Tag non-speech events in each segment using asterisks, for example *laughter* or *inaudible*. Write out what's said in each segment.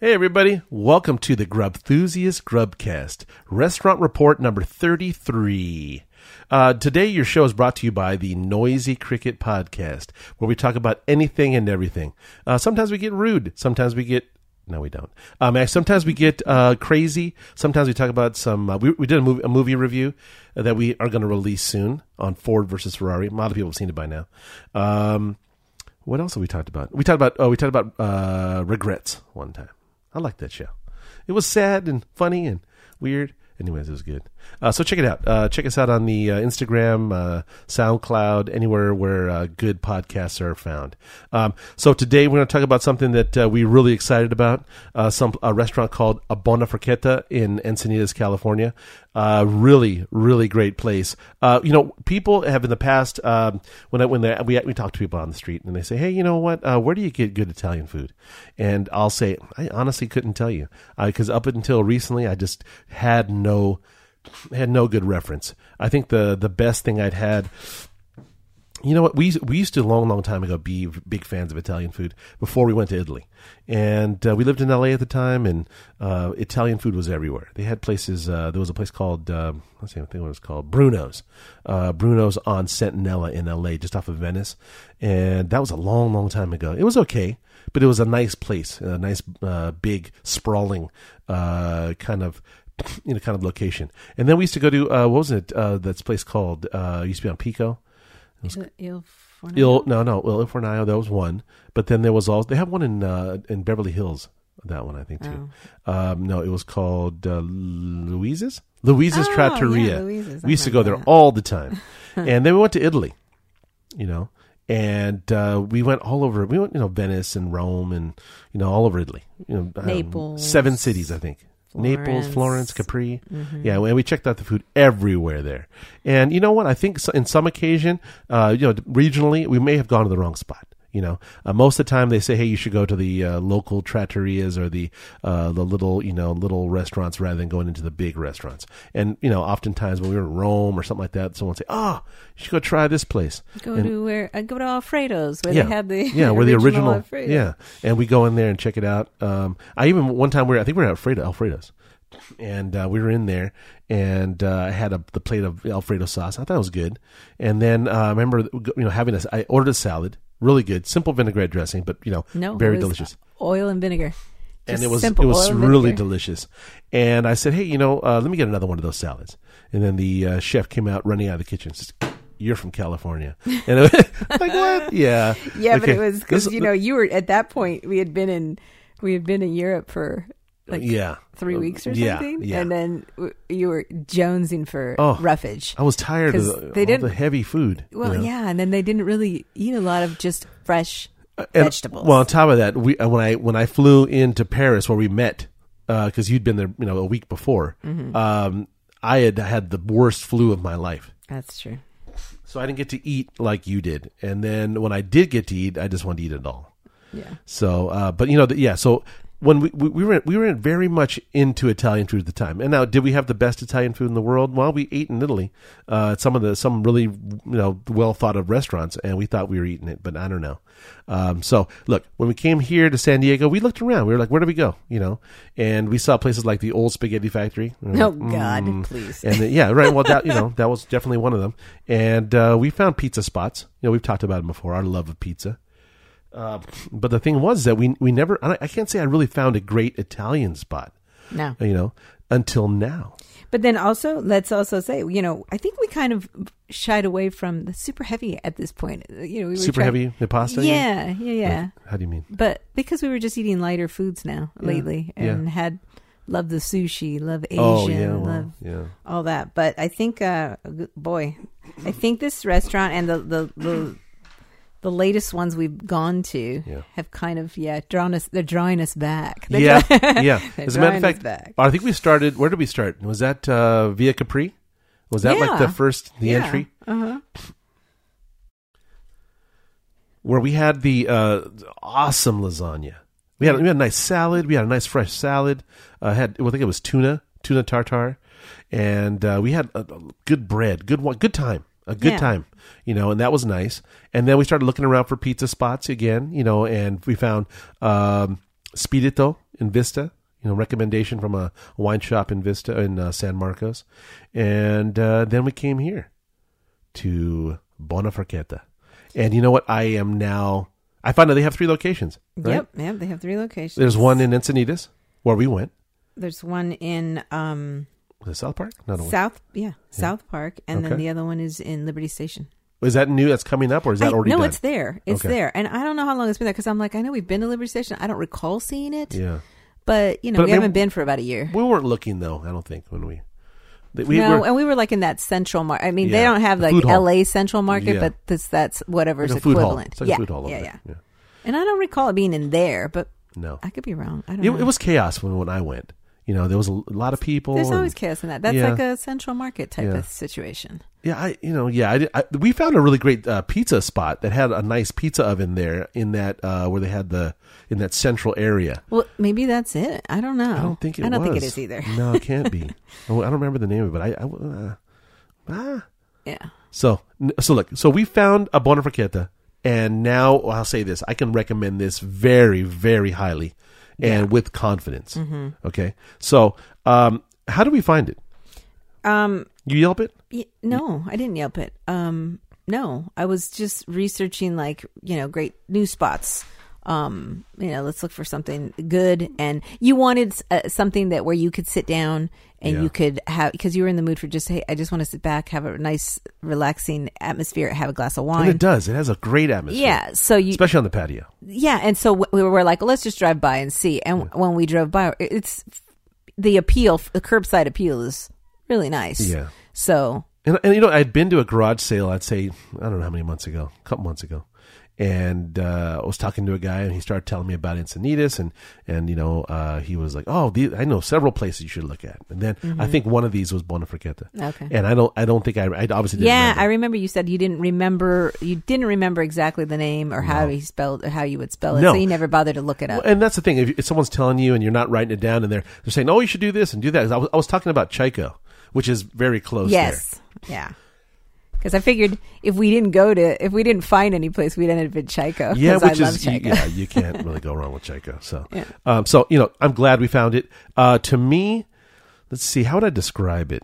Hey, everybody. Welcome to the Grubthusiast Grubcast, restaurant report number 33. Uh, today, your show is brought to you by the Noisy Cricket Podcast, where we talk about anything and everything. Uh, sometimes we get rude. Sometimes we get no, we don't. Um, sometimes we get uh, crazy. Sometimes we talk about some. Uh, we, we did a movie, a movie review that we are going to release soon on Ford versus Ferrari. A lot of people have seen it by now. Um, what else have we talked about? We talked about. Oh, we talked about uh, regrets one time. I liked that show. It was sad and funny and weird. Anyways, it was good. Uh, so check it out. Uh, check us out on the uh, Instagram, uh, SoundCloud, anywhere where uh, good podcasts are found. Um, so today we're going to talk about something that uh, we're really excited about. some a restaurant called A Buona Forchetta in Encinitas, California. really, really great place. you know, people have in the past um, when I, when they, we we talk to people on the street and they say, "Hey, you know what? where do you get good Italian food?" And I'll say, "I honestly couldn't tell you because up until recently, I just had no." Had no good reference. I think the the best thing I'd had. You know what? We we used to a long, long time ago be big fans of Italian food before we went to Italy, and uh, we lived in L.A. at the time, and uh, Italian food was everywhere. They had places. Uh, there was a place called uh, let's see, I think what it was called Bruno's, uh, Bruno's on Centinela in L.A. just off of Venice, and that was a long, long time ago. It was okay, but it was a nice place, a nice, uh, big, sprawling kind of *clears throat* you know, kind of location. And then we used to go to uh, what was it? Uh, that's place called uh, used to be on Pico. It was Il Il, no, no, well, Il Fornaio. That was one. But then there was also they have one in uh, in Beverly Hills. That one I think too. Oh. Um, no, it was called uh, Louise's. Louise's oh, Trattoria. Yeah, Louise's. We used to go there all the time. *laughs* and then we went to Italy. You know, and uh, we went all over. We went, you know, Venice and Rome, and you know, all over Italy. You know, um, seven cities, I think. Florence. Naples, Florence, Capri. Mm-hmm. Yeah, and we checked out the food everywhere there. And you know what? I think in some occasion, uh, you know, regionally, we may have gone to the wrong spot. You know, uh, most of the time they say, "Hey, you should go to the uh, local trattorias or the uh, the little you know little restaurants rather than going into the big restaurants." And you know, oftentimes when we were in Rome or something like that, someone would say, "Oh, you should go try this place." Go and, to where uh, go to Alfredo's where yeah, they had the yeah where *laughs* the original Alfredo. yeah, and we go in there and check it out. Um, I even one time we were I think we were at Alfredo Alfredo's and uh, we were in there, and uh, I had a the plate of Alfredo sauce. I thought it was good, and then uh, I remember you know having a I ordered a salad, really good, simple vinaigrette dressing, but you know no, very delicious. Oil and vinegar. Just and it was it was really delicious. And I said, hey, you know, uh, let me get another one of those salads. And then the uh, chef came out running out of the kitchen. Says, you're from California. *laughs* And was, *laughs* like what? Yeah. Yeah, okay. but it was because you know you were at that point. We had been in we had been in Europe for like yeah three weeks or something, yeah, yeah. and then you were jonesing for oh, roughage. I was tired of the, they didn't, the heavy food. Well, you know? yeah, and then they didn't really eat a lot of just fresh uh, and, vegetables. Well, on top of that, we uh, when I when I flew into Paris where we met because uh, you'd been there, you know, a week before. Mm-hmm. Um, I had had the worst flu of my life. That's true. So I didn't get to eat like you did, and then when I did get to eat, I just wanted to eat it all. Yeah. So, uh, but you know, the, yeah. So when we, we were we were very much into Italian food at the time. And now, did we have the best Italian food in the world? Well, we ate in Italy, uh, some of the some really you know well thought of restaurants, and we thought we were eating it, but I don't know. Um, so, look, when we came here to San Diego, we looked around. We were like, where do we go? You know, and we saw places like the Old Spaghetti Factory. Oh like, God, mm. please! And the, yeah, right. Well, that you know *laughs* that was definitely one of them. And uh, we found pizza spots. You know, we've talked about them before. Our love of pizza. Uh, but the thing was that we we never. I can't say I really found a great Italian spot. No, you know, until now. But then also, let's also say, you know, I think we kind of shied away from the super heavy at this point. You know, we super trying, heavy the pasta. Yeah, yeah, yeah. Like, how do you mean? But because we were just eating lighter foods now yeah, lately, and yeah. had love the sushi, love Asian, oh, yeah, well, love yeah. all that. But I think, uh, boy, I think this restaurant and the the, the the latest ones we've gone to yeah. have kind of yeah drawn us. They're drawing us back. *laughs* They're yeah, *laughs* yeah. As a matter of fact, back. I think we started. Where did we start? Was that uh, Via Capri? Was that yeah. like the first the yeah. entry? Uh-huh. Where we had the uh, awesome lasagna. We had we had a nice salad. We had a nice fresh salad. Uh, had well, I think it was tuna tuna tartar, and uh, we had a, a good bread. Good one. Good time a good yeah. time, you know, and that was nice. And then we started looking around for pizza spots again, you know, and we found um, Spirito in Vista. You know, recommendation from a wine shop in Vista in uh, San Marcos, and uh, then we came here to Buonaforchetta. And you know what? I am now. I found out they have three locations. Right? Yep, yep. They have three locations. There's one in Encinitas where we went. There's one in um, the South Park. No, no. South, yeah, South Park, and okay. then the other one is in Liberty Station. Is that new? That's coming up, or is that I, already? No, done? it's there. It's okay. there, and I don't know how long it's been there because I'm like, I know we've been to Liberty Station. I don't recall seeing it. Yeah, but you know, but we haven't been for about a year. We weren't looking though. I don't think when we. We, no, were, and we were like in that central market. I mean, yeah, they don't have like L.A. Central Market, yeah. but this that's whatever's like equivalent. Like yeah, yeah, yeah, yeah, And I don't recall it being in there, but no, I could be wrong. I don't. It, know. it was chaos when when I went you know, there was a, lot of people. There's and, always chaos in that. That's yeah. like a central market type yeah. of situation. Yeah, I, you know, yeah, I, I we found a really great uh, pizza spot that had a nice pizza oven there in that uh, where they had the in that central area. Well, maybe that's it. I don't know. I don't think it. I don't was. think it is either. no, it *laughs* can't be. oh, I don't remember the name of it. I, I uh, ah. Yeah. So so look, so we found a Buonaforchetta, and now I'll say this: I can recommend this very very highly and yeah. with confidence. Mm-hmm. Okay, so um, how do we find it? Um, you Yelp it? Y- no, I didn't Yelp it. Um, no, I was just researching like you know great new spots. Um, you know, let's look for something good. And you wanted uh, something that where you could sit down and yeah. you could have because you were in the mood for just hey, I just want to sit back, have a nice, relaxing atmosphere, have a glass of wine. And it does. It has a great atmosphere. Yeah. So you, especially on the patio. Yeah, and so we were like, well, let's just drive by and see. And yeah. when we drove by, it's the appeal, the curbside appeal is really nice. Yeah. So. And, and you know, I'd been to a garage sale. I'd say I don't know how many months ago, a couple months ago, and uh, I was talking to a guy, and he started telling me about Encinitas, and and you know, uh, he was like, "Oh, these, I know several places you should look at." And then mm-hmm. I think one of these was Buonaforchetta. Okay. And I don't, I don't think I, I obviously didn't yeah, remember. I remember you said you didn't remember, you didn't remember exactly the name or how he spelled, or how you would spell it, no. so you never bothered to look it up. Well, and that's the thing: if, if, someone's telling you and you're not writing it down, and they're they're saying, "Oh, you should do this and do that," I was, I was talking about Chico, which is very close. Yes. There. Yeah because I figured if we didn't go to if we didn't find any place, we'd end up in Chico. Yeah, which I is Chico. yeah, you can't really go wrong with Chico. So, *laughs* yeah. um, so you know, I'm glad we found it. Uh, to me, let's see, how would I describe it?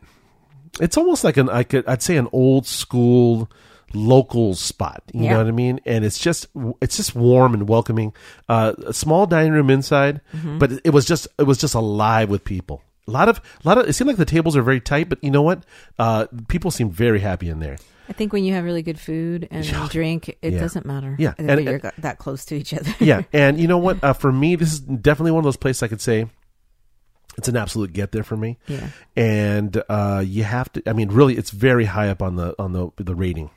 It's almost like an I could I'd say an old school local spot. You yeah. know what I mean? And it's just it's just warm and welcoming. Uh, a small dining room inside, mm-hmm. but it was just it was just alive with people. A lot of a lot of it seemed like the tables are very tight, but you know what? Uh, people seem very happy in there. I think when you have really good food and drink, it yeah. doesn't matter. Yeah, and, you're and, that close to each other. yeah, *laughs* and you know what? Uh, for me, this is definitely one of those places I could say it's an absolute get there for me. Yeah, and uh, you have to. I mean, really, it's very high up on the on the the rating.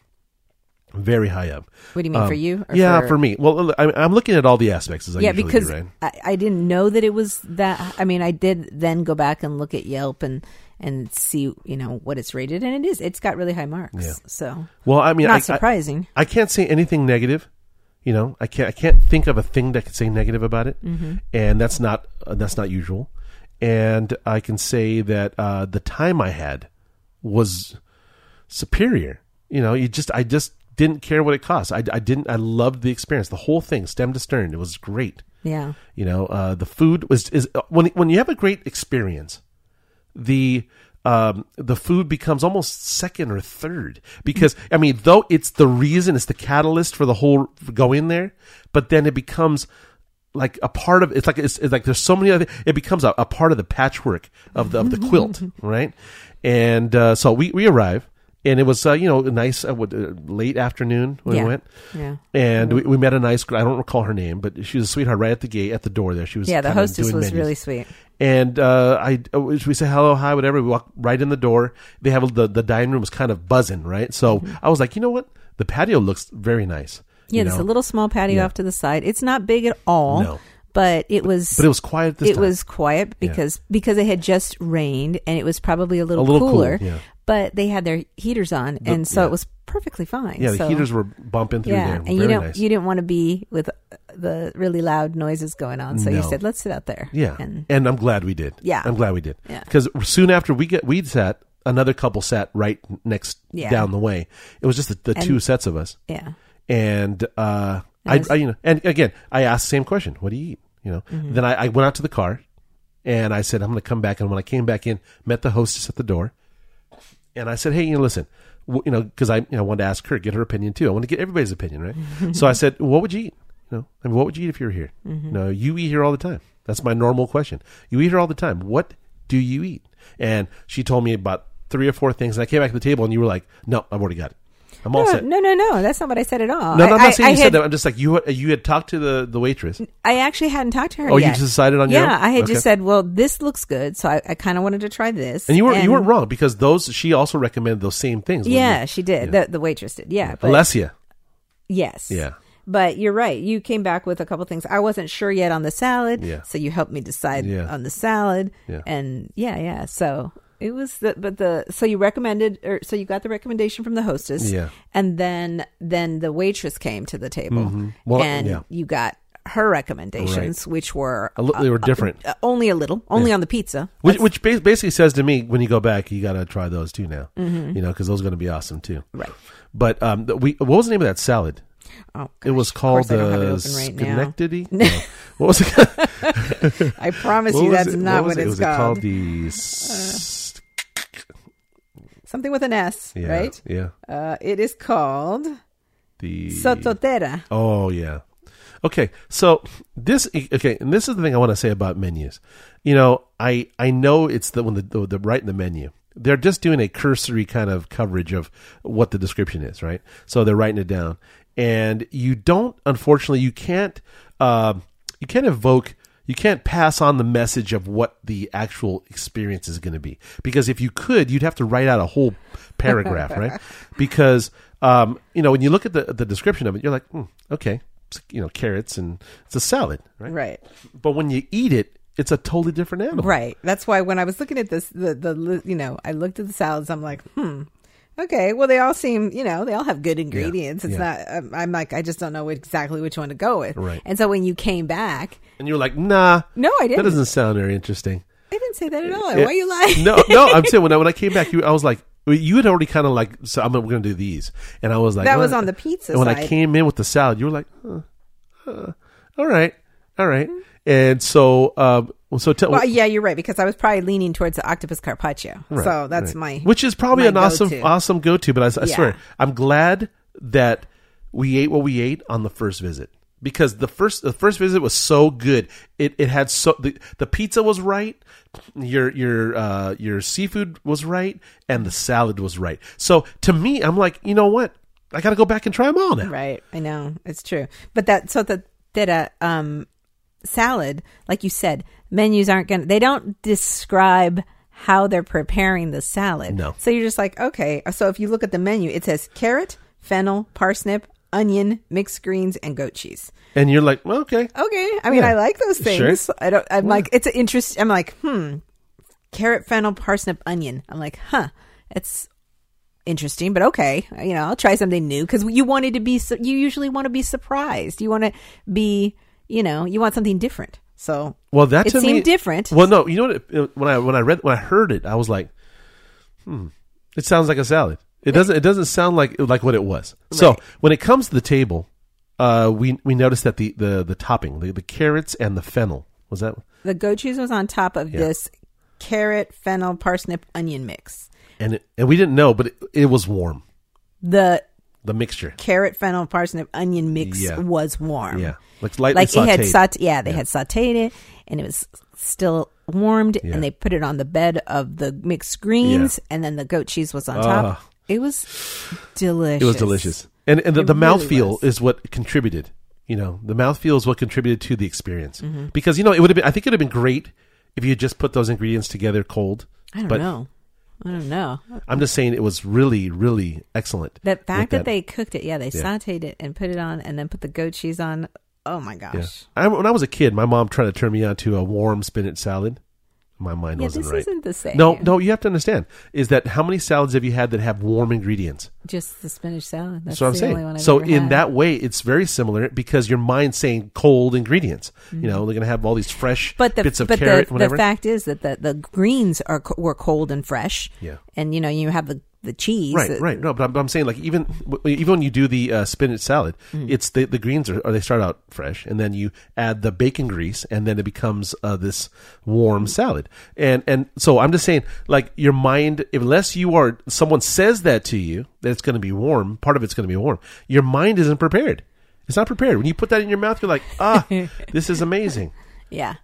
Very high up. What do you mean um, for you? yeah, for... for, me. Well, I'm, I'm, looking at all the aspects as I yeah, because do, right? I, I didn't know that it was that. I mean, I did then go back and look at Yelp and and see you know what it's rated, and it is. It's got really high marks. Yeah. So well, I mean, not I, surprising. I, I, can't say anything negative. You know, I can't. I can't think of a thing that could say negative about it, mm-hmm. and that's not uh, that's not usual. And I can say that uh, the time I had was superior. You know, you just I just didn't care what it cost. I, I didn't. I loved the experience, the whole thing, stem to stern. It was great. Yeah. You know, uh, the food was is when when you have a great experience, the um, the food becomes almost second or third because I mean, though it's the reason, it's the catalyst for the whole going there, but then it becomes like a part of it's like it's, it's like there's so many other it becomes a, a, part of the patchwork of the of the quilt, *laughs* right? And uh, so we we arrive and it was uh, you know a nice uh, uh, late afternoon when yeah. we went. Yeah, and mm-hmm. we, we, met a nice. girl. I don't recall her name, but she was a sweetheart right at the gate at the door. There, she was. Yeah, the hostess was menus. really sweet. And uh, I uh, we say hello, hi, whatever. We walk right in the door. They have the the dining room was kind of buzzing, right? So mm-hmm. I was like, you know what, the patio looks very nice. Yeah, there's a little small patio yeah. off to the side. It's not big at all. No but it was but it was quiet it time. was quiet because yeah. because it had just rained and it was probably a little, a little cooler cool, yeah but they had their heaters on, the, and so yeah. it was perfectly fine. Yeah, the so, heaters were bumping through yeah, there. and Very you don't nice. you didn't want to be with the really loud noises going on, so no. you said let's sit out there. Yeah, and, and I'm glad we did. Yeah, I'm glad we did. Yeah, because soon after we get we sat, another couple sat right next yeah. down the way. It was just the, the and, two sets of us. Yeah, and uh, I, I, you know, and again, I asked the same question: What do you eat? You know. Mm-hmm. Then I, I went out to the car, and I said I'm going to come back. And when I came back in, met the hostess at the door, and I said, hey, you know, listen, you know, because I you know, wanted to ask her, get her opinion too. I want to get everybody's opinion, right? so I said, what would you eat? You know, I mean, what would you eat if you were here? Mm-hmm. No, you eat here all the time. That's my normal question. You eat here all the time. What do you eat? And she told me about three or four things. And I came back to the table, and you were like, no, I've already got it. I'm all no, set. No, no, no. That's not what I said at all. No, no, I'm not saying I you had, said that. I'm just like you. You had talked to the the waitress. I actually hadn't talked to her. Oh, yet. you just decided on yeah, your own. I had Okay. just said, well, this looks good, so I, I kind of wanted to try this. And you weren't you weren't wrong because those she also recommended those same things. Yeah, you? she did. Yeah. The the waitress did. Yeah, but Alessia. yes, Yeah. But you're right. You came back with a couple things. I wasn't sure yet on the salad, Yeah. so you helped me decide Yeah. on the salad. Yeah. And yeah, yeah. So it was the but the so you recommended or so you got the recommendation from the hostess. Yeah. And then then the waitress came to the table, Mm-hmm. Well, and yeah. you got her recommendations, which were A li- they were different. uh, only a little, only on the pizza. Which, which ba- basically says to me, when you go back, you got to try those too now. You know, because those are going to be awesome too. Mm-hmm. Right. But um, the- we what was the name of that salad? Oh, It was course called I don't have it uh, open right now. *laughs* Schenectady. No. What was it? I promise you, was that's it? not what, was it? it's was it called called. the s- Something with an S, yeah, right? Yeah, Uh, it is called the Sottoterra. Oh yeah. Okay, so this okay, and this is the thing I want to say about menus. You know, I I know it's the when the the, the right in the menu. They're just doing a cursory kind of coverage of what the description is, right? So they're writing it down, and you don't. Unfortunately, you can't. Uh, you can't evoke. You can't pass on the message of what the actual experience is going to be because if you could, you'd have to write out a whole paragraph, right? *laughs* Because um, you know when you look at the the description of it, you're like, hmm, okay, it's, you know, carrots and it's a salad, right? Right. But when you eat it, it's a totally different animal. Right. That's why when I was looking at this, the, the, you know, I looked at the salads, I'm like, hmm. Okay, well, they all seem, you know, they all have good ingredients. It's yeah. not. I'm, I'm like, I just don't know exactly which one to go with. Right. And so when you came back, And you're like, nah, no, I didn't. That doesn't sound very interesting. I didn't say that at all. Yeah. Why are you lying? no, no, *laughs* I'm saying when I when I came back, you, I was like, you had already kind of like, so I'm we're gonna do these, and I was like, That was "Uh," on the pizza And when I came in with the salad, you were like, huh, huh, all right, all right, and so, um, so tell, Well, yeah, you're right because I was probably leaning towards the octopus carpaccio. Right, so that's right. my which is probably an awesome go-to. awesome go to. But I, I Yeah. swear, I'm glad that we ate what we ate on the first visit because the first the first visit was so good. It it had so the, the pizza was right, your your uh, your seafood was right, and the salad was right. So to me, I'm like, you know what? I got to go back and try them all now. Right. I know. It's true. But that so that that a um salad, like you said, menus aren't gonna they don't describe how they're preparing the salad. No. So you're just like, okay. So if you look at the menu, it says carrot, fennel, parsnip, onion, mixed greens, and goat cheese. And you're like, well, okay, Okay. I mean Yeah. I like those things. Sure. I don't I'm like it's an interest I'm like, hmm. Carrot, fennel, parsnip, onion. I'm like, huh. It's interesting, but okay. You know, I'll try something new because you wanted to be. You usually want to be surprised. You want to be. You know, you want something different. So Well, that it seemed me, different. Well, no, you know what? it- When I when I read when I heard it, I was like, hmm, it sounds like a salad. It doesn't. It doesn't sound like like what it was. So when it comes to the table, uh, we we noticed that the the the topping, the, the carrots and the fennel, was that, the goat cheese was on top of this carrot, fennel, parsnip, onion mix. and it, and we didn't know, but it, it was warm. The The mixture, carrot, fennel, parsnip, onion mix Yeah. was warm. yeah, like lightly like it had saute. Yeah, they had sautéed it, and it was still warmed, Yeah. and they put it on the bed of the mixed greens, and then the goat cheese was on top. Ah. It was delicious. It was delicious, and and the, the really mouthfeel was. is what contributed. You know, the mouthfeel is what contributed to the experience Mm-hmm. because you know it would have been. I think it would have been great if you had just put those ingredients together cold. I don't but know. I don't know. I'm just saying it was really, really excellent. The fact with that, they cooked it, yeah, they Yeah. sauteed it and put it on, and then put the goat cheese on. Oh my gosh! Yeah. I, when I was a kid, my mom tried to turn me on to a warm spinach salad. My mind Yeah, wasn't this right. isn't the same. No, no, you have to understand is that how many salads have you had that have warm ingredients? just the spinach salad. That's what I'm the only one saying. I've So ever in had. that way, it's very similar because your mind's saying cold ingredients. You know, they're going to have all these fresh Mm-hmm. but the bits of but carrot, the, whatever. the fact is that the, the greens are co- were cold and fresh. Yeah. and you know you have the the cheese. Right, right. No, but I'm, I'm, saying like even even when you do the uh, spinach salad, mm. it's the the greens are or they start out fresh, and then you add the bacon grease, and then it becomes uh, this warm salad. And and so I'm just saying like your mind, unless you are someone says that to you that it's going to be warm, part of it's going to be warm. Your mind isn't prepared. It's not prepared. When you put that in your mouth, you're like, ah, *laughs* this is amazing. Yeah,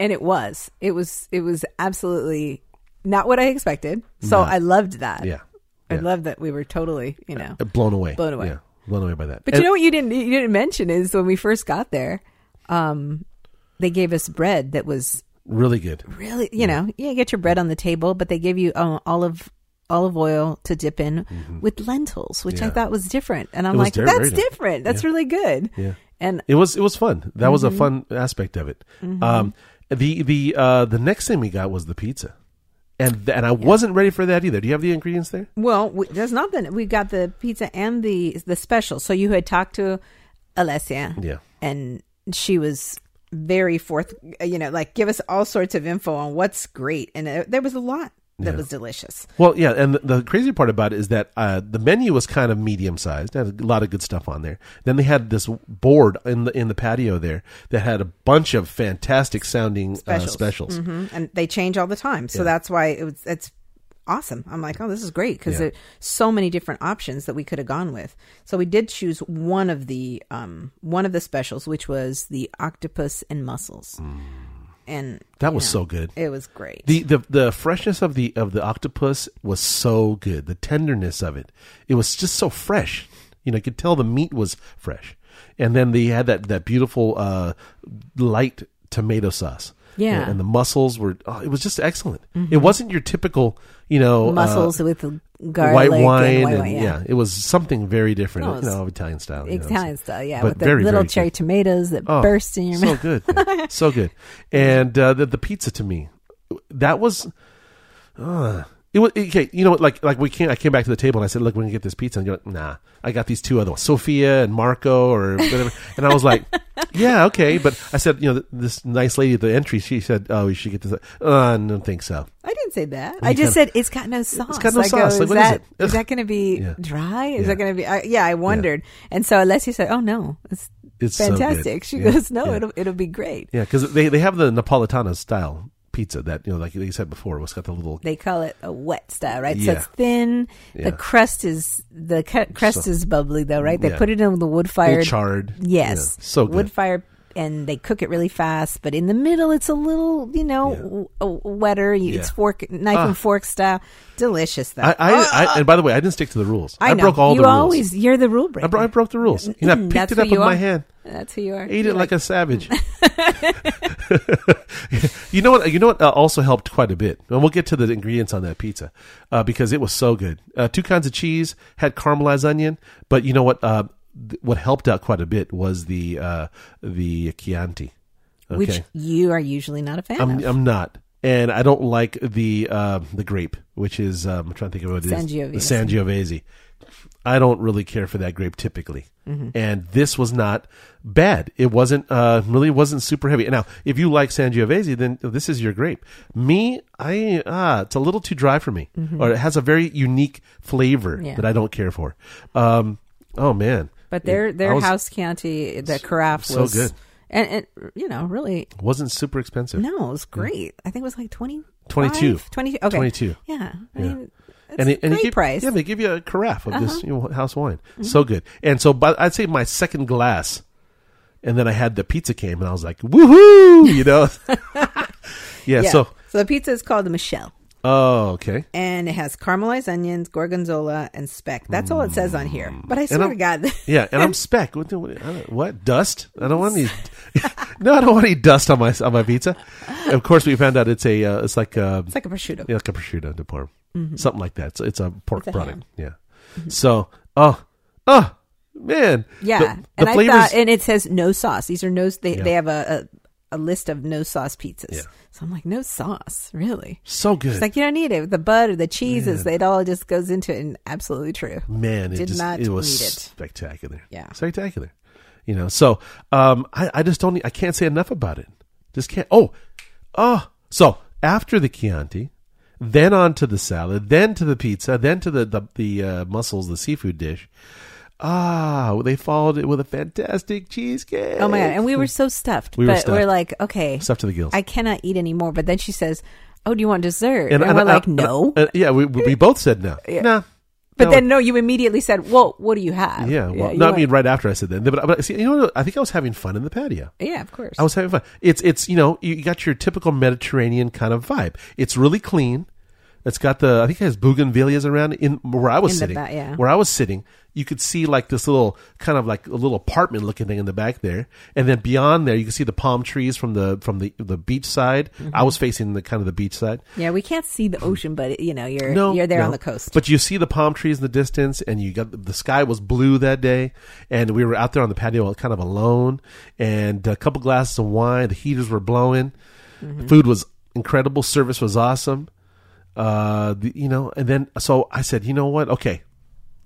and it was. It was. It was absolutely not what I expected. So I loved that. Yeah. I loved that we were totally, you know, blown away. Blown away. Yeah. Blown away by that. But and, you know what you didn't you didn't mention is when we first got there, um, they gave us bread that was really good. Really, you yeah. know, yeah, get your bread on the table, but they gave you uh, olive olive oil to dip in mm-hmm. with lentils, which yeah. I thought was different. And I'm like, that's different. That's really good. Yeah. And it was it was fun. That was a mm-hmm. fun aspect of it. Mm-hmm. Um, the the uh, the next thing we got was the pizza and and I wasn't ready for that either. Do you have the ingredients there? Well, we, there's nothing. We got the pizza and the the special. So you had talked to Alessia, yeah, and she was very forth. You know, like give us all sorts of info on what's great, and it, there was a lot that yeah. was delicious. Well, yeah, and the, the, crazy part about it is that uh, the menu was kind of medium sized. Had a lot of good stuff on there. Then they had this board in the in the patio there that had a bunch of fantastic sounding uh, specials, uh, specials. Mm-hmm. and they change all the time. So yeah. that's why it was it's awesome. I'm like, oh, this is great because yeah. there's so many different options that we could have gone with. So we did choose one of the um one of the specials, which was the octopus and mussels. Mm and that was know, so good. It was great. the the The freshness of the of the octopus was so good. The tenderness of it, it was just so fresh. You know, you could tell the meat was fresh, and then they had that that beautiful uh, light tomato sauce. Yeah, and, and the mussels were. Oh, it was just excellent. Mm-hmm. It wasn't your typical, you know, mussels uh, with white wine. And white wine yeah. yeah. it was something very different. No, you know, Italian style. Italian know, style, yeah, with the very, little very cherry good. tomatoes that oh, burst in your so mouth. So good, *laughs* so good. And uh, the the pizza to me, that was. Uh, it was okay. You know, like like we came. I came back to the table and I said, "Look, we're gonna get this pizza." And you're like, "Nah, I got these two other ones, Sophia and Marco, or whatever." and I was like, *laughs* "Yeah, okay." But I said, you know, this nice lady at the entry, she said, "Oh, we should get this." Uh, I don't think so. I didn't say that. I just kinda, said it's got no sauce. It's got no sauce. Go, like, is, that, is, is that going to be yeah. dry? Is yeah. that going to be? I, yeah, I wondered. Yeah. And so Alessia said, "Oh no, it's." It's fantastic. So she goes, "No, it'll it'll be great." Yeah, because they they have the Napolitana style pizza that you know, like you said before, it was got the little. They call it a wet style, right? Yeah. So it's thin. Yeah. The crust is the crust so, is bubbly though, right? They yeah. put it in the wood fire, charred. Yes, so good. wood fire and they cook it really fast. But in the middle, it's a little, you know, yeah. w- wetter. Yeah. It's fork, knife and ah. fork style. Delicious though. I, I, I, and by the way, I didn't stick to the rules. I, I broke all you the rules. Always, you're the rule breaker. I, bro- I broke the rules. You know, I picked it up with my hand. That's who you are. Ate it like, like, a savage. *laughs* *laughs* you know what? You know what? Uh, also helped quite a bit, and we'll get to the ingredients on that pizza uh, because it was so good. Uh, two kinds of cheese, had caramelized onion, but you know what? Th- what helped out quite a bit was the uh, the Chianti. Okay. Which you are usually not a fan I'm, of. I'm not. And I don't like the uh, the grape, which is um, I'm trying to think of what it is. Sangiovese. The Sangiovese. I don't really care for that grape typically, mm-hmm. and this was not bad. It wasn't uh, really wasn't super heavy. Now, if you like Sangiovese, then this is your grape. Me, I ah, it's a little too dry for me, mm-hmm. or it has a very unique flavor yeah. that I don't care for. Um, oh man! But their their was, house Chianti, the carafe was so good and it you know really wasn't super expensive. No, it was great. I think it was like 20 22. 20 okay. 22. Yeah. I yeah. mean and, it, and great give, price. Yeah, they give you a carafe of uh-huh. this you know, house wine. Mm-hmm. So good. And so but I'd say my second glass and then I had the pizza came and I was like, "Woohoo!" you know. *laughs* yeah, *laughs* yeah, so so the pizza is called the Michelle. Oh, okay. And it has caramelized onions, gorgonzola, and speck. That's all it says on here. But I swear to God. *laughs* yeah, and I'm speck. What, what, dust? I don't want any. *laughs* *laughs* no, I don't want any dust on my on my pizza. Of course, we found out it's a uh, it's like a it's like a prosciutto. Yeah, like a prosciutto de parm, mm-hmm. something like that. It's, it's a pork it's a product. Ham. Yeah. Mm-hmm. So, oh, oh, man. Yeah, the, the and flavors... Thought, and it says no sauce. These are no. They yeah. they have a, a, list of no sauce pizzas. Yeah. So I'm like, no sauce, really? So good. It's like you don't need it. The butter, the cheeses, Man. it all just goes into it, and absolutely true. Man, it did just, not it was need it. spectacular. Yeah, spectacular. You know, so um, I, I just don't. I can't say enough about it. Just can't. Oh, oh. So after the Chianti, then on to the salad, then to the pizza, then to the the, the uh, mussels, the seafood dish. Ah, they followed it with a fantastic cheesecake. Oh my god! And we were so stuffed, we but were stuffed. we're like, okay, stuffed to the gills. I cannot eat anymore. But then she says, "Oh, do you want dessert?" And, and, and we're like, "No." Uh, yeah, we we both said no. Yeah. Nah. But no. then no, you immediately said, "Well, what do you have?" Yeah, well, yeah, no, I mean right after I said that. But, but see, you know, I think I was having fun in the patio. Yeah, of course. I was having fun. It's it's you know you got your typical Mediterranean kind of vibe. It's really clean. It's got the I think it has bougainvilleas around in where I was in sitting. Back, yeah. Where I was sitting, you could see like this little kind of like a little apartment looking thing in the back there, and then beyond there you can see the palm trees from the from the the beach side. Mm-hmm. I was facing the kind of the beach side. Yeah, we can't see the ocean, but you know you're no, you're there no. on the coast. But you see the palm trees in the distance, and you got the sky was blue that day, and we were out there on the patio kind of alone, and a couple glasses of wine. The heaters were blowing. Mm-hmm. Food was incredible. Service was awesome uh, the, you know, and then so I said, you know what? Okay,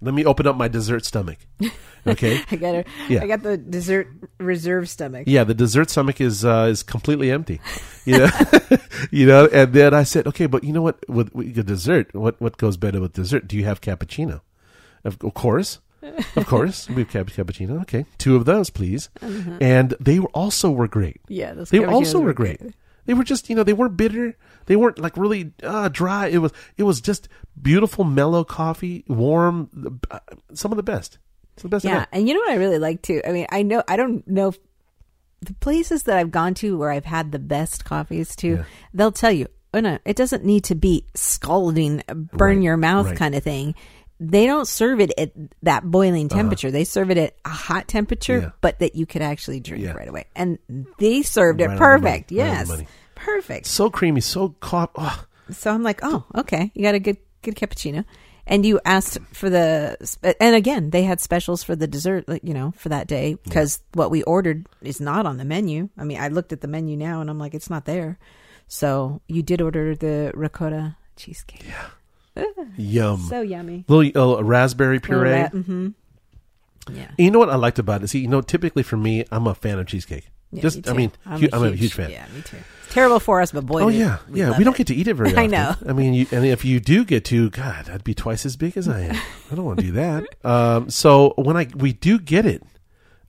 let me open up my dessert stomach. *laughs* Okay, I got it. Yeah. I got the dessert reserve stomach. Yeah, the dessert stomach is uh, is completely empty. You know, *laughs* you know. And then I said, okay, but you know what? With, with dessert, what what goes better with dessert? Do you have cappuccino? Of, of course. of course, we have cappuccino. Okay, two of those, please. Uh-huh. And they were also were great. Yeah, they also were great. great. They were just, you know, they weren't bitter. They weren't like really uh, dry. It was, it was just beautiful, mellow coffee, warm. Uh, some of the best. Some of the best. Yeah, and you know what I really like too. I mean, I know I don't know the places that I've gone to where I've had the best coffees too. Yeah. They'll tell you, oh no, it doesn't need to be scalding, burn right, your mouth right. kind of thing they don't serve it at that boiling uh-huh. temperature. Uh-huh. They serve it at a hot temperature, yeah. but that you could actually drink yeah. right away. And they served right it perfect. Yes. Right perfect. So creamy, so caught. Oh. So I'm like, oh, okay. You got a good good cappuccino. And you asked for the and again, they had specials for the dessert, you know, for that day because yeah. what we ordered is not on the menu. I mean, I looked at the menu now and I'm like, it's not there. So you did order the ricotta cheesecake. Yeah. Yum. So yummy. Little uh, raspberry puree. Ra- mm-hmm. Yeah. you know what I liked about it? See, you know, typically for me, I'm a fan of cheesecake. Yeah, Just, I mean, I'm, hu- a, I'm huge, a huge fan. Yeah, me too. It's terrible for us, but boy, oh yeah, we yeah, we don't it. get to eat it very *laughs* often. I know. I mean, you, and if you do get to, God, I'd be twice as big as I am. I don't want to do that. *laughs* Um, so when I we do get it,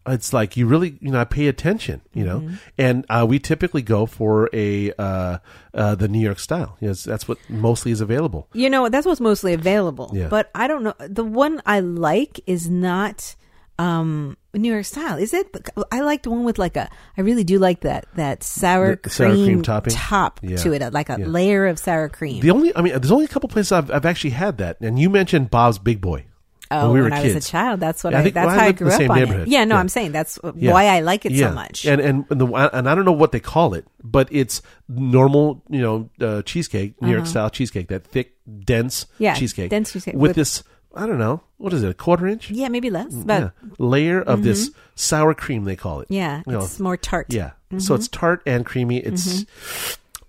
it's like you really you know I pay attention you know? Mm-hmm. and uh, we typically go for a uh, uh, the New York style. Yes that's what mostly is available. You know that's what's mostly available. Yeah. but I don't know the one I like is not um, New York style is it? I like the one with like a I really do like that that sour, cream, sour cream topping? top yeah. to it like a yeah. layer of sour cream. The only I mean there's only a couple places I've, I've actually had that. And you mentioned Bob's Big Boy Oh, when, we were when kids. I was a child, that's what yeah, I, I that's well, how I, I grew up on it. Yeah, no, yeah. I'm saying that's yeah. why I like it so much. And and and, the, and, I don't know what they call it, but it's normal, you know, uh, cheesecake, New uh-huh. York style cheesecake, that thick, dense yeah, cheesecake, dense cheesecake with, with, this. I don't know what is it, a quarter inch? Yeah, maybe less. But layer of mm-hmm. this sour cream, they call it. Yeah, you it's know, more tart. Yeah, mm-hmm. so it's tart and creamy. It's. Mm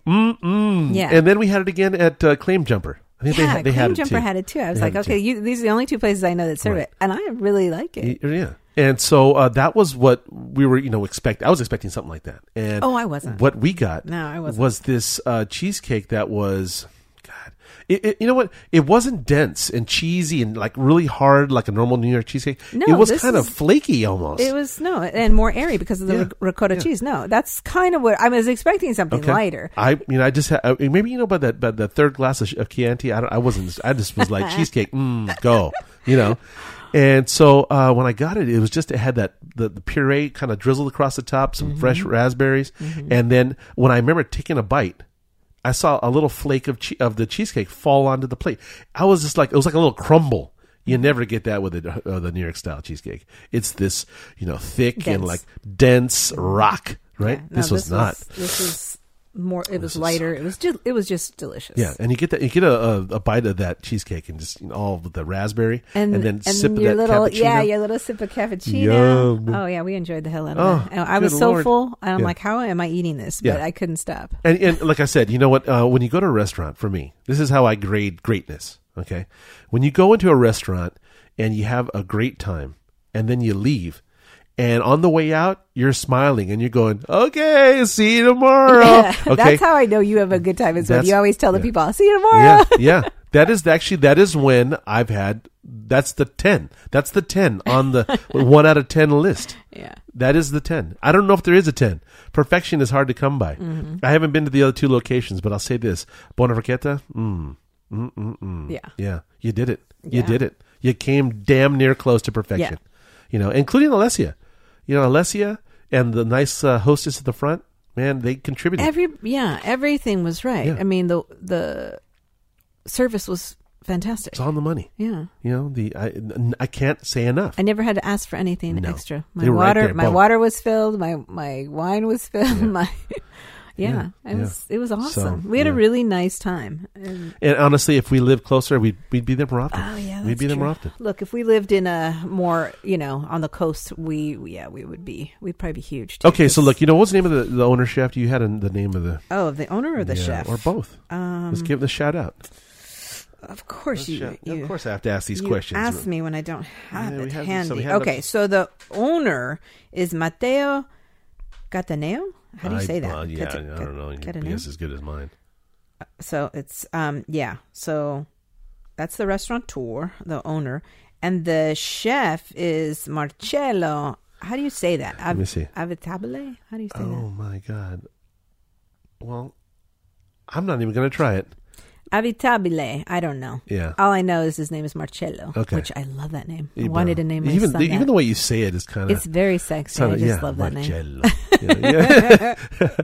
mm. Yeah. And then we had it again at uh, Claim Jumper. I think yeah, they, they had Jumper had it too. I was they like, okay, you, these are the only two places I know that serve right. it, and I really like it. Yeah, and so uh, that was what we were, you know, expect. I was expecting something like that, and oh, I wasn't. What we got, no, I wasn't. was this uh, cheesecake that was it, it, you know what? It wasn't dense and cheesy and like really hard like a normal New York cheesecake. No, it was kind is, of flaky almost. It was no, and more airy because of the yeah, ricotta yeah. cheese. No, that's kind of what I was expecting something okay. lighter. I you know I just had, uh, maybe you know by that by the third glass of, of Chianti. I I wasn't. I just was like *laughs* cheesecake. Mm, go. You know. And so uh, when I got it, it was just it had that the, the puree kind of drizzled across the top, some mm-hmm. fresh raspberries, mm-hmm. and then when I remember taking a bite, I saw a little flake of che- of the cheesecake fall onto the plate. I was just like, it was like a little crumble. You never get that with the, uh, the New York style cheesecake. It's this, you know, thick dense. and like dense rock, right? Yeah, no, this was this not. Was, this is more. It was lighter. It was just. It was just delicious. Yeah, and you get that. You get a, a, a bite of that cheesecake and just you know, all the raspberry, and, and then and sip your little, cappuccino. Yeah, your little sip of cappuccino. Yum. Oh yeah, we enjoyed the hell out of oh, it. I was so Lord. full. I'm yeah. like, how am I eating this? But yeah. I couldn't stop. And, and like I said, you know what? Uh, when you go to a restaurant, for me, this is how I grade greatness. Okay, when you go into a restaurant and you have a great time, and then you leave and on the way out, you're smiling and you're going, "Okay, see you tomorrow." Yeah, *laughs* okay, that's how I know you have a good time. Is when you always tell the yeah. people, "I'll see you tomorrow." yeah, *laughs* yeah. That is actually that is when I've had that's the ten. That's the ten on the *laughs* one out of ten list. yeah. That is the 10. I don't know if there is a 10. Perfection is hard to come by. Mm-hmm. I haven't been to the other two locations, but I'll say this. Buona mm, mm, mm, mm. Yeah. Yeah. You did it. You Yeah. did it. You came damn near close to perfection. You know, including Alessia. You know, Alessia and the nice uh, hostess at the front, man, they contributed. Every yeah, everything was right. Yeah. I mean the the service was fantastic. it's on the money. Yeah. You know, the I, I can't say enough. I never had to ask for anything No. extra. My were right water, there, my water was filled. My my wine was filled. *laughs* My yeah, Yeah, it was it was awesome. So, we had yeah. a really nice time. And, And honestly, if we lived closer, we'd, we'd be there more often. oh yeah, we'd that's be there more often. Look, if we lived in a more you know on the coast, we yeah we would be we'd probably be huge. Too, Okay, so look, you know, what's the name of the, the owner chef? You had a, the name of the oh the owner or the Yeah, chef or both. Um, Let's give the shout out. of course you, Shout- you of course, I have to ask these you questions. Ask me when I don't have Yeah, we it have- so handy. we have okay, it- so the owner is Matteo Cattaneo. How do you I- say that? well, yeah, I don't know. Guess as good as mine. So it's um yeah. So that's the restaurateur, the owner, and the chef is Marcello. How do you say that? Let me see. Avitabile? How do you say Oh my god. Well, I'm not even going to try it. That? Avitabile. I don't know. Yeah. All I know is his name is Marcello. Okay. Which I love that name. I Even- wanted to name my even son the, even the way you say it is kind of It's very sexy. I just love that name. Marcello. Yeah, yeah.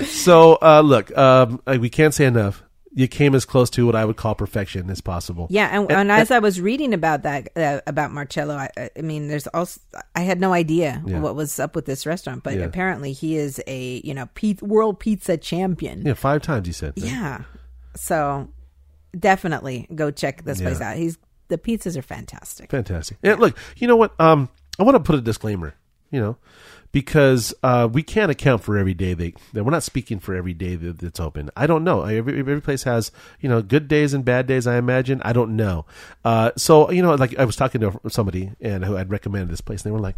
*laughs* so uh, look, um, we can't say enough. You came as close to what I would call perfection as possible. Yeah, and, And- and as I was reading about that uh, about Marcello, I, I mean, there's also I had no idea Yeah. what was up with this restaurant, but Yeah. apparently he is a you know pe- world pizza champion. Yeah, five times he said. right? Yeah, so definitely go check this place Yeah. out. He's the pizzas are fantastic. Fantastic. Yeah, look, you know what? Um, I want to put a disclaimer. You know, because uh, we can't account for every day they. that We're not speaking for every day that it's open. I don't know. Every, every place has you know good days and bad days. I imagine. I don't know. Uh, so you know, like I was talking to somebody and who I'd recommended this place, and they were like,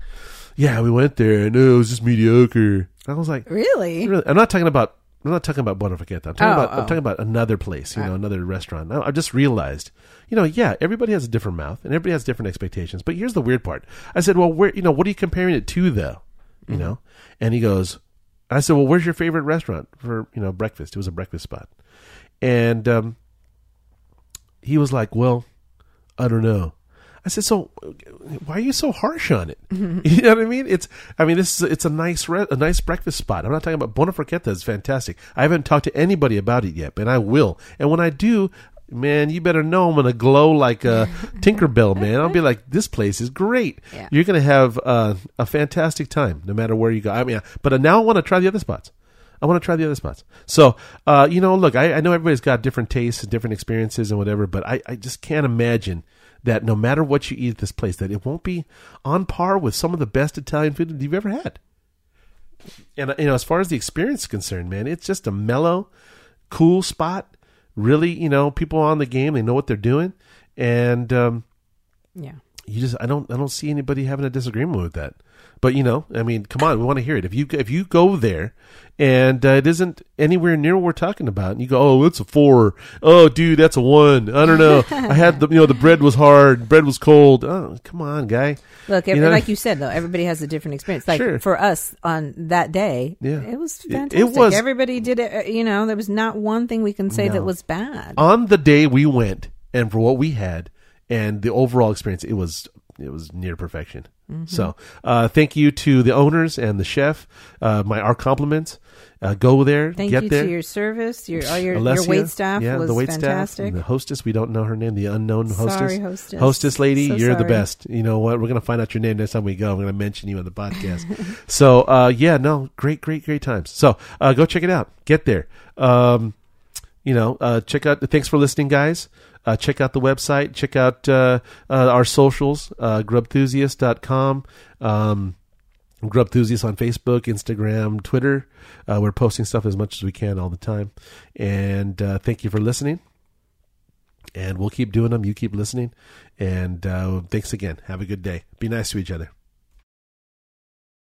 "Yeah, we went there, and it was just mediocre." I was like, Really? Really? I'm not talking about. I'm not talking about Forchetta. I'm talking Oh, about. oh. I'm talking about another place. You know, another restaurant. I, I just realized. You know, yeah, everybody has a different mouth and everybody has different expectations. But here's the weird part. I said, well, where? You know, what are you comparing it to, though? You Mm-hmm. know, and he goes. I said, well, where's your favorite restaurant for you know breakfast? It was a breakfast spot, and um, he was like, well, I don't know. I said, so why are you so harsh on it? *laughs* You know what I mean? It's, I mean, this is, it's a nice, re- a nice breakfast spot. I'm not talking about Buona Forchetta is fantastic. I haven't talked to anybody about it yet, but I will. And when I do, man, you better know I'm going to glow like a *laughs* Tinkerbell, man. I'll be like, this place is great. Yeah. You're going to have uh, a fantastic time no matter where you go. I mean, but now I want to try the other spots. I want to try the other spots. So, uh, you know, look, I, I know everybody's got different tastes and different experiences and whatever, but I, I just can't imagine that no matter what you eat at this place, that it won't be on par with some of the best Italian food you've ever had. And, you know, as far as the experience is concerned, man, it's just a mellow, cool spot. Really, you know, people on the game, they know what they're doing. And, um, Yeah. you just I don't I don't see anybody having a disagreement with that. But you know, I mean, come on, we want to hear it. If you if you go there and uh, it isn't anywhere near what we're talking about, and you go, oh, it's a four. Oh, dude, that's a one. I don't know. I had the you know the bread was hard, bread was cold. Oh, come on, guy. Look, You know? like you said, though, everybody has a different experience. Like Sure. for us on that day, Yeah. it was It- it fantastic. was- Everybody did it. uh, You know, there was not one thing we can say No. that was bad. On the day we went, and for what we had, and the overall experience, it was it was near perfection. Mm-hmm. So, uh, thank you to the owners and the chef. Uh, my our compliments. Uh, go there, Thank get you there. to your service, your all your, your wait staff yeah, was the wait fantastic. staff, the hostess. We don't know her name. The unknown hostess. Sorry, hostess. Hostess lady, So you're the best. You know what? We're gonna find out your name next time we go. I'm gonna mention you on the podcast. *laughs* so, uh, yeah, no, great, great, great times. So, uh, go check it out. Get there. Um, you know, uh, check out. Thanks for listening, guys. Uh, check out the website. Check out uh, uh, our socials. Uh, grubthusiast.com. Um, Grubthusiast on Facebook, Instagram, Twitter. Uh, we're posting stuff as much as we can all the time. And uh, thank you for listening. And we'll keep doing them. You keep listening. And thanks again. Have a good day. Be nice to each other.